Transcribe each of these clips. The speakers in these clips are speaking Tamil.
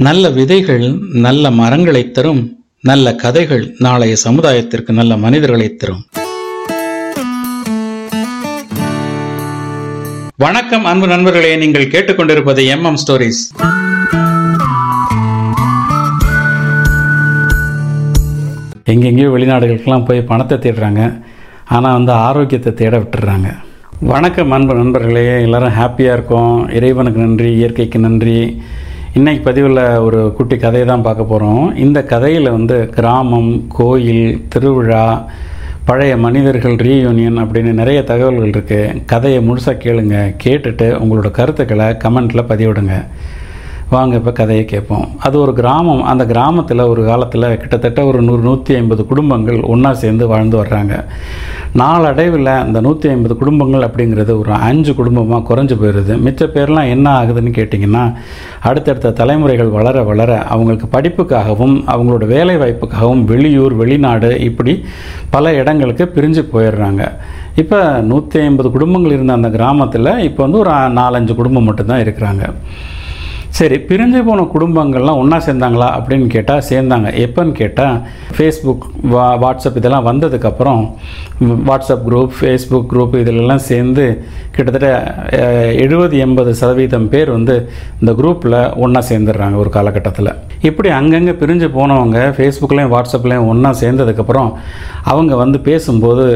நல்ல விதைகள் நல்ல மரங்களைத் தரும் நல்ல கதைகள் நாளைய சமுதாயத்திற்கு நல்ல மனிதர்களை தரும். வணக்கம் அன்பு நண்பர்களே. நீங்கள் கேட்டுக்கொண்டிருப்பது எம் எம் ஸ்டோரிஸ் எங்கெங்கேயோ வெளிநாடுகளுக்கெல்லாம் போய் பணத்தை தேடுறாங்க. ஆனால் வந்து ஆரோக்கியத்தை தேட விட்டுறாங்க. வணக்கம் அன்பு நண்பர்களே. எல்லாரும் ஹாப்பியாக இருக்கோம். இறைவனுக்கு நன்றி இயற்கைக்கு நன்றி. இன்றைக்கி பதிவில் ஒரு குட்டி கதையை தான் பார்க்க போகிறோம் இந்த கதையில் வந்து கிராமம் கோயில் திருவிழா பழைய மனிதர்கள் ரீயூனியன் அப்படின்னு நிறைய தகவல்கள் இருக்குது கதையை முழுசாக கேளுங்க. கேட்டுட்டு உங்களோட கருத்துக்களை கமெண்ட்டில் பதிவிடுங்க. வாங்க இப்போ கதையை கேட்போம். அது ஒரு கிராமம். அந்த கிராமத்தில் ஒரு காலத்தில் கிட்டத்தட்ட ஒரு நூறு நூற்றி ஐம்பது குடும்பங்கள் ஒன்றா சேர்ந்து வாழ்ந்து வர்றாங்க. நாளடைவில் அந்த நூற்றி ஐம்பது குடும்பங்கள் அப்படிங்கிறது ஒரு அஞ்சு குடும்பமாக குறைஞ்சி போயிடுது மிச்ச பேர்லாம் என்ன ஆகுதுன்னு கேட்டிங்கன்னா அடுத்தடுத்த தலைமுறைகள் வளர வளர அவங்களுக்கு படிப்புக்காகவும் அவங்களோட வேலை வாய்ப்புக்காகவும் வெளியூர் வெளிநாடு இப்படி பல இடங்களுக்கு பிரிஞ்சு போயிடுறாங்க. இப்போ நூற்றி ஐம்பது குடும்பங்கள் இருந்த அந்த கிராமத்தில் இப்போ வந்து ஒரு நாலஞ்சு குடும்பம் மட்டும்தான் இருக்கிறாங்க. சரி பிரிஞ்சு போன குடும்பங்கள்லாம் ஒன்றா சேர்ந்தாங்களா அப்படின்னு கேட்டால் சேர்ந்தாங்க. எப்போன்னு கேட்டால் ஃபேஸ்புக் வா வாட்ஸ்அப் இதெல்லாம் வந்ததுக்கப்புறம் வாட்ஸ்அப் குரூப் ஃபேஸ்புக் குரூப் இதிலெல்லாம் சேர்ந்து கிட்டத்தட்ட எழுபது எண்பது சதவீதம் பேர் வந்து இந்த குரூப்பில் ஒன்றா சேர்ந்துடுறாங்க ஒரு காலகட்டத்தில். இப்படி அங்கங்கே பிரிஞ்சு போனவங்க ஃபேஸ்புக்லேயும் வாட்ஸ்அப்லேயும் ஒன்றா சேர்ந்ததுக்கப்புறம் அவங்க வந்து பேசும்போது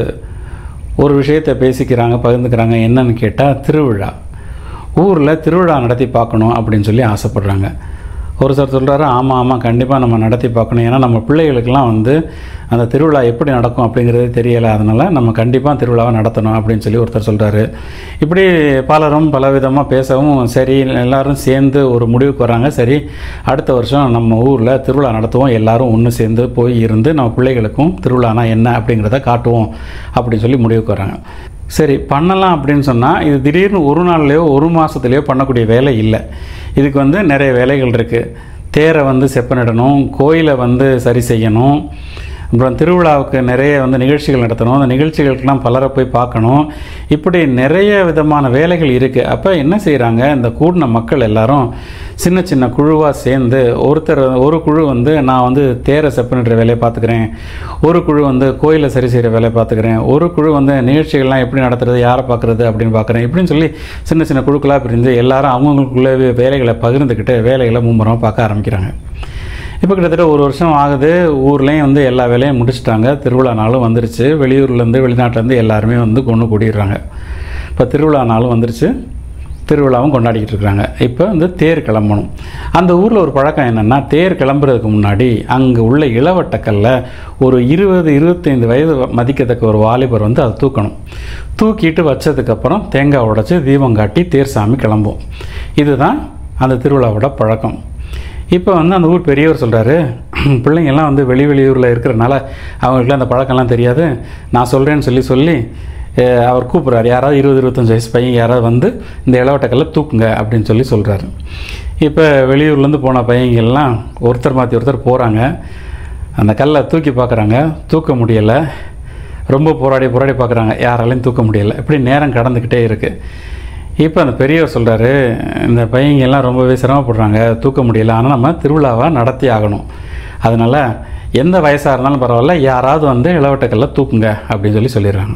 ஒரு விஷயத்தை பேசிக்கிறாங்க பகிர்ந்துக்கிறாங்க என்னன்னு கேட்டால் திருவிழா. ஊரில் திருவிழா நடத்தி பார்க்கணும் அப்படின்னு சொல்லி ஆசைப்பட்றாங்க. ஒரு சார் சொல்கிறாரு ஆமாம் ஆமாம் கண்டிப்பாக நம்ம நடத்தி பார்க்கணும். ஏன்னா நம்ம பிள்ளைகளுக்கெல்லாம் வந்து அந்த திருவிழா எப்படி நடக்கும் அப்படிங்கிறது தெரியலை. அதனால் நம்ம கண்டிப்பாக திருவிழாவை நடத்தணும் அப்படின்னு சொல்லி ஒருத்தர் சொல்கிறாரு இப்படி பலரும் பலவிதமாக பேசவும் சரி எல்லாரும் சேர்ந்து ஒரு முடிவுக்கு வராங்க. சரி அடுத்த வருஷம் நம்ம ஊரில் திருவிழா நடத்துவோம். எல்லாரும் ஒன்று சேர்ந்து போய் இருந்து நம்ம பிள்ளைகளுக்கும் திருவிழானா என்ன அப்படிங்கிறத காட்டுவோம் அப்படின்னு சொல்லி முடிவுக்கு வராங்க. சரி பண்ணலாம் அப்படின்னு சொன்னால் இது திடீர்னு ஒரு நாள்லேயோ ஒரு மாதத்துலையோ பண்ணக்கூடிய வேலை இல்லை. இதுக்கு வந்து நிறைய வேலைகள் இருக்குது தேரை வந்து செப்பனிடணும் கோயிலை வந்து சரி செய்யணும். அப்புறம் திருவிழாவுக்கு நிறைய வந்து நிகழ்ச்சிகள் நடத்தணும். அந்த நிகழ்ச்சிகளுக்கெல்லாம் பலரை போய் பார்க்கணும். இப்படி நிறைய விதமான வேலைகள் இருக்குது அப்போ என்ன செய்கிறாங்க இந்த கூடின மக்கள் எல்லாரும் சின்ன சின்ன குழுவாக சேர்ந்து ஒருத்தர் ஒரு குழு வந்து நான் வந்து தேரை செப்பனிடுற வேலையை பார்த்துக்கிறேன். ஒரு குழு வந்து கோயிலை சரி செய்கிற வேலையை பார்த்துக்கிறேன். ஒரு குழு வந்து நிகழ்ச்சிகள்லாம் எப்படி நடத்துறது யாரை பார்க்குறது அப்படின்னு பார்க்குறேன். இப்படின்னு சொல்லி சின்ன சின்ன குழுக்களாக பிரிஞ்சு எல்லாரும் அவங்கவுங்களுக்குள்ளே வேலைகளை பகிர்ந்துக்கிட்டு வேலைகளை மும்முரமாக பார்க்க ஆரம்பிக்கிறாங்க. இப்போ கிட்டத்தட்ட ஒரு வருஷம் ஆகுது. ஊர்லேயும் வந்து எல்லா வேலையும் முடிச்சுட்டாங்க. திருவிழா நாளும் வந்துருச்சு. வெளியூர்லேருந்து வெளிநாட்டிலேருந்து எல்லாருமே வந்து கொண்டு கூடிடுறாங்க. இப்போ திருவிழா நாளும் வந்துருச்சு. திருவிழாவும் கொண்டாடிக்கிட்டு இருக்கிறாங்க. இப்போ வந்து தேர் கிளம்பணும். அந்த ஊரில் ஒரு பழக்கம் என்னென்னா தேர் கிளம்புறதுக்கு முன்னாடி அங்கே உள்ள இளவட்டக்கல்ல ஒரு இருபது இருபத்தைந்து வயது மதிக்கத்தக்க ஒரு வாலிபர் வந்து அதை தூக்கணும். தூக்கிட்டு வச்சதுக்கப்புறம் தேங்காய் உடைச்சி தீபம் காட்டி தேர் சாமி கிளம்பும். இதுதான் அந்த திருவிழாவோட பழக்கம். இப்போ வந்து அந்த ஊர் பெரியவர் சொல்கிறாரு பிள்ளைங்கள்லாம் வந்து வெளி வெளியூரில் இருக்கிறனால அவங்களுக்குலாம் அந்த பழக்கம்லாம் தெரியாது. நான் சொல்கிறேன்னு சொல்லி சொல்லி அவர் கூப்பிட்றாரு. யாராவது இருபது இருபத்தஞ்சி வயசு பையன் யாராவது வந்து இந்த இளவட்டக்கல்ல தூக்குங்க அப்படின்னு சொல்லி சொல்கிறாரு இப்போ வெளியூர்லேருந்து போன பையங்கள்லாம் ஒருத்தர் மாற்றி ஒருத்தர் போகிறாங்க அந்த கல்லை தூக்கி பார்க்குறாங்க. தூக்க முடியலை. ரொம்ப போராடி போராடி பார்க்குறாங்க. யாராலையும் தூக்க முடியலை. இப்படி நேரம் கடந்துக்கிட்டே இருக்குது இப்போ அந்த பெரியவர் சொல்கிறாரு இந்த பையங்கெல்லாம் ரொம்பவே சிரமப்படுறாங்க தூக்க முடியல ஆனால் நம்ம திருவிழாவை நடத்தி ஆகணும். அதனால் எந்த வயசாக இருந்தாலும் பரவாயில்ல யாராவது வந்து இளவட்டக்கல்ல தூக்குங்க அப்படின்னு சொல்லி சொல்லிடுறாங்க.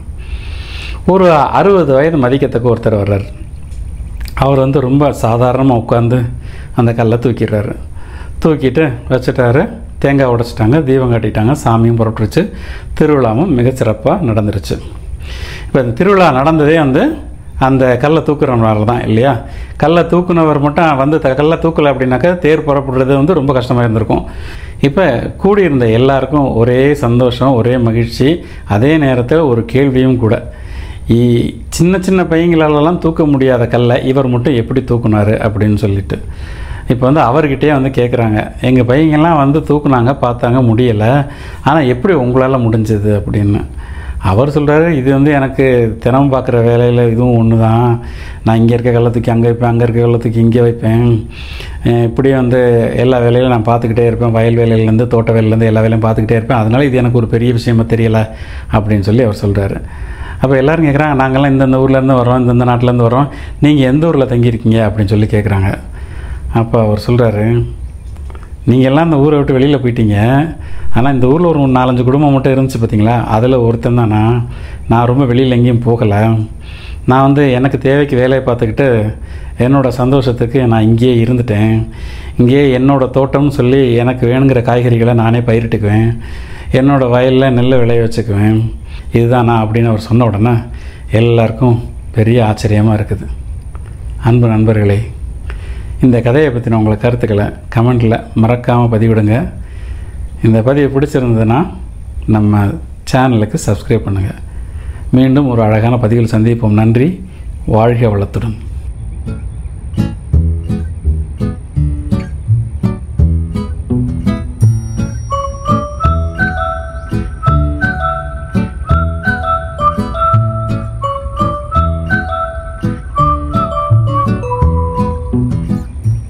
ஒரு அறுபது வயது மதிக்கத்தக்க ஒருத்தர் வர்றார். அவர் வந்து ரொம்ப சாதாரணமாக உட்காந்து அந்த கல்லை தூக்கிடுறாரு. தூக்கிட்டு வச்சுட்டாரு தேங்காய் உடைச்சிட்டாங்க தீபம் கட்டிட்டாங்க சாமியும் புறப்பட்டுருச்சு திருவிழாவும் மிகச்சிறப்பாக நடந்துருச்சு. இப்போ இந்த திருவிழா நடந்ததே வந்து அந்த கல்லை தூக்குறவனால தான் இல்லையா? கல்லை தூக்குனவர் மட்டும் வந்து த கல்லை தூக்கலை அப்படின்னாக்கா தேர் புறப்படுறது வந்து ரொம்ப கஷ்டமாக இருந்திருக்கும். இப்போ கூடியிருந்த எல்லாருக்கும் ஒரே சந்தோஷம் ஒரே மகிழ்ச்சி அதே நேரத்தில் ஒரு கேள்வியும் கூட. சின்ன சின்ன பையங்களாலலாம் தூக்க முடியாத கல்லை இவர் மட்டும் எப்படி தூக்குனாரு அப்படின்னு சொல்லிட்டு. இப்போ வந்து அவர்கிட்டயே வந்து கேட்குறாங்க எங்கள் பையங்கள்லாம் வந்து தூக்குனாங்க பார்த்தாங்க முடியலை. ஆனால் எப்படி உங்களால் முடிஞ்சது அப்படின்னு. அவர் சொல்கிறாரு இது வந்து எனக்கு தினமும் பார்க்குற வேலையில் இதுவும் ஒன்று தான் நான் இங்கே இருக்க கள்ளத்துக்கு அங்கே வைப்பேன் அங்கே இருக்க கள்ளத்துக்கு இங்கே வைப்பேன். இப்படியே வந்து எல்லா வேலையிலும் நான் பார்த்துக்கிட்டே இருப்பேன். வயல் வேலையிலேருந்து தோட்ட வேலையிலேருந்து எல்லா வேலையும் பார்த்துக்கிட்டே இருப்பேன். அதனால் இது எனக்கு ஒரு பெரிய விஷயமா தெரியலை அப்படின்னு சொல்லி அவர் சொல்கிறாரு அப்போ எல்லோரும் கேட்குறாங்க நாங்கள்லாம் இந்தந்த ஊர்லேருந்து வரோம் இந்தந்த நாட்டிலேருந்து வரோம் நீங்கள் எந்த ஊரில் தங்கியிருக்கீங்க அப்படின்னு சொல்லி கேட்குறாங்க அப்போ அவர் சொல்கிறாரு நீங்கள் எல்லாம் இந்த ஊரை விட்டு வெளியில் போயிட்டீங்க. ஆனால் இந்த ஊரில் ஒரு நாலஞ்சு குடும்பம் மட்டும் இருந்துச்சு பார்த்தீங்களா அதில் ஒருத்தன் தானா? நான் நான் ரொம்ப வெளியில் எங்கேயும் போகலை. நான் வந்து எனக்கு தேவைக்கு வேலையை பார்த்துக்கிட்டு என்னோடய சந்தோஷத்துக்கு நான் இங்கேயே இருந்துட்டேன். இங்கேயே என்னோடய தோட்டம்னு சொல்லி எனக்கு வேணுங்கிற காய்கறிகளை நானே பயிரிட்டுக்குவேன். என்னோடய வயலில் நெல் விளைய வச்சுக்குவேன். இதுதான் நான் அப்படின்னு அவர் சொன்ன உடனே எல்லாருக்கும் பெரிய ஆச்சரியமாக இருக்குது. அன்பு நண்பர்களே இந்த கதையை பற்றின உங்களை கருத்துக்களை கமெண்டில் மறக்காமல் பதிவிடுங்க. இந்த பதிவு பிடிச்சிருந்ததுன்னா நம்ம சேனலுக்கு சப்ஸ்கிரைப் பண்ணுங்கள் மீண்டும் ஒரு அழகான பதிவில் சந்திப்போம். நன்றி. வாழ்க வளத்துடன்.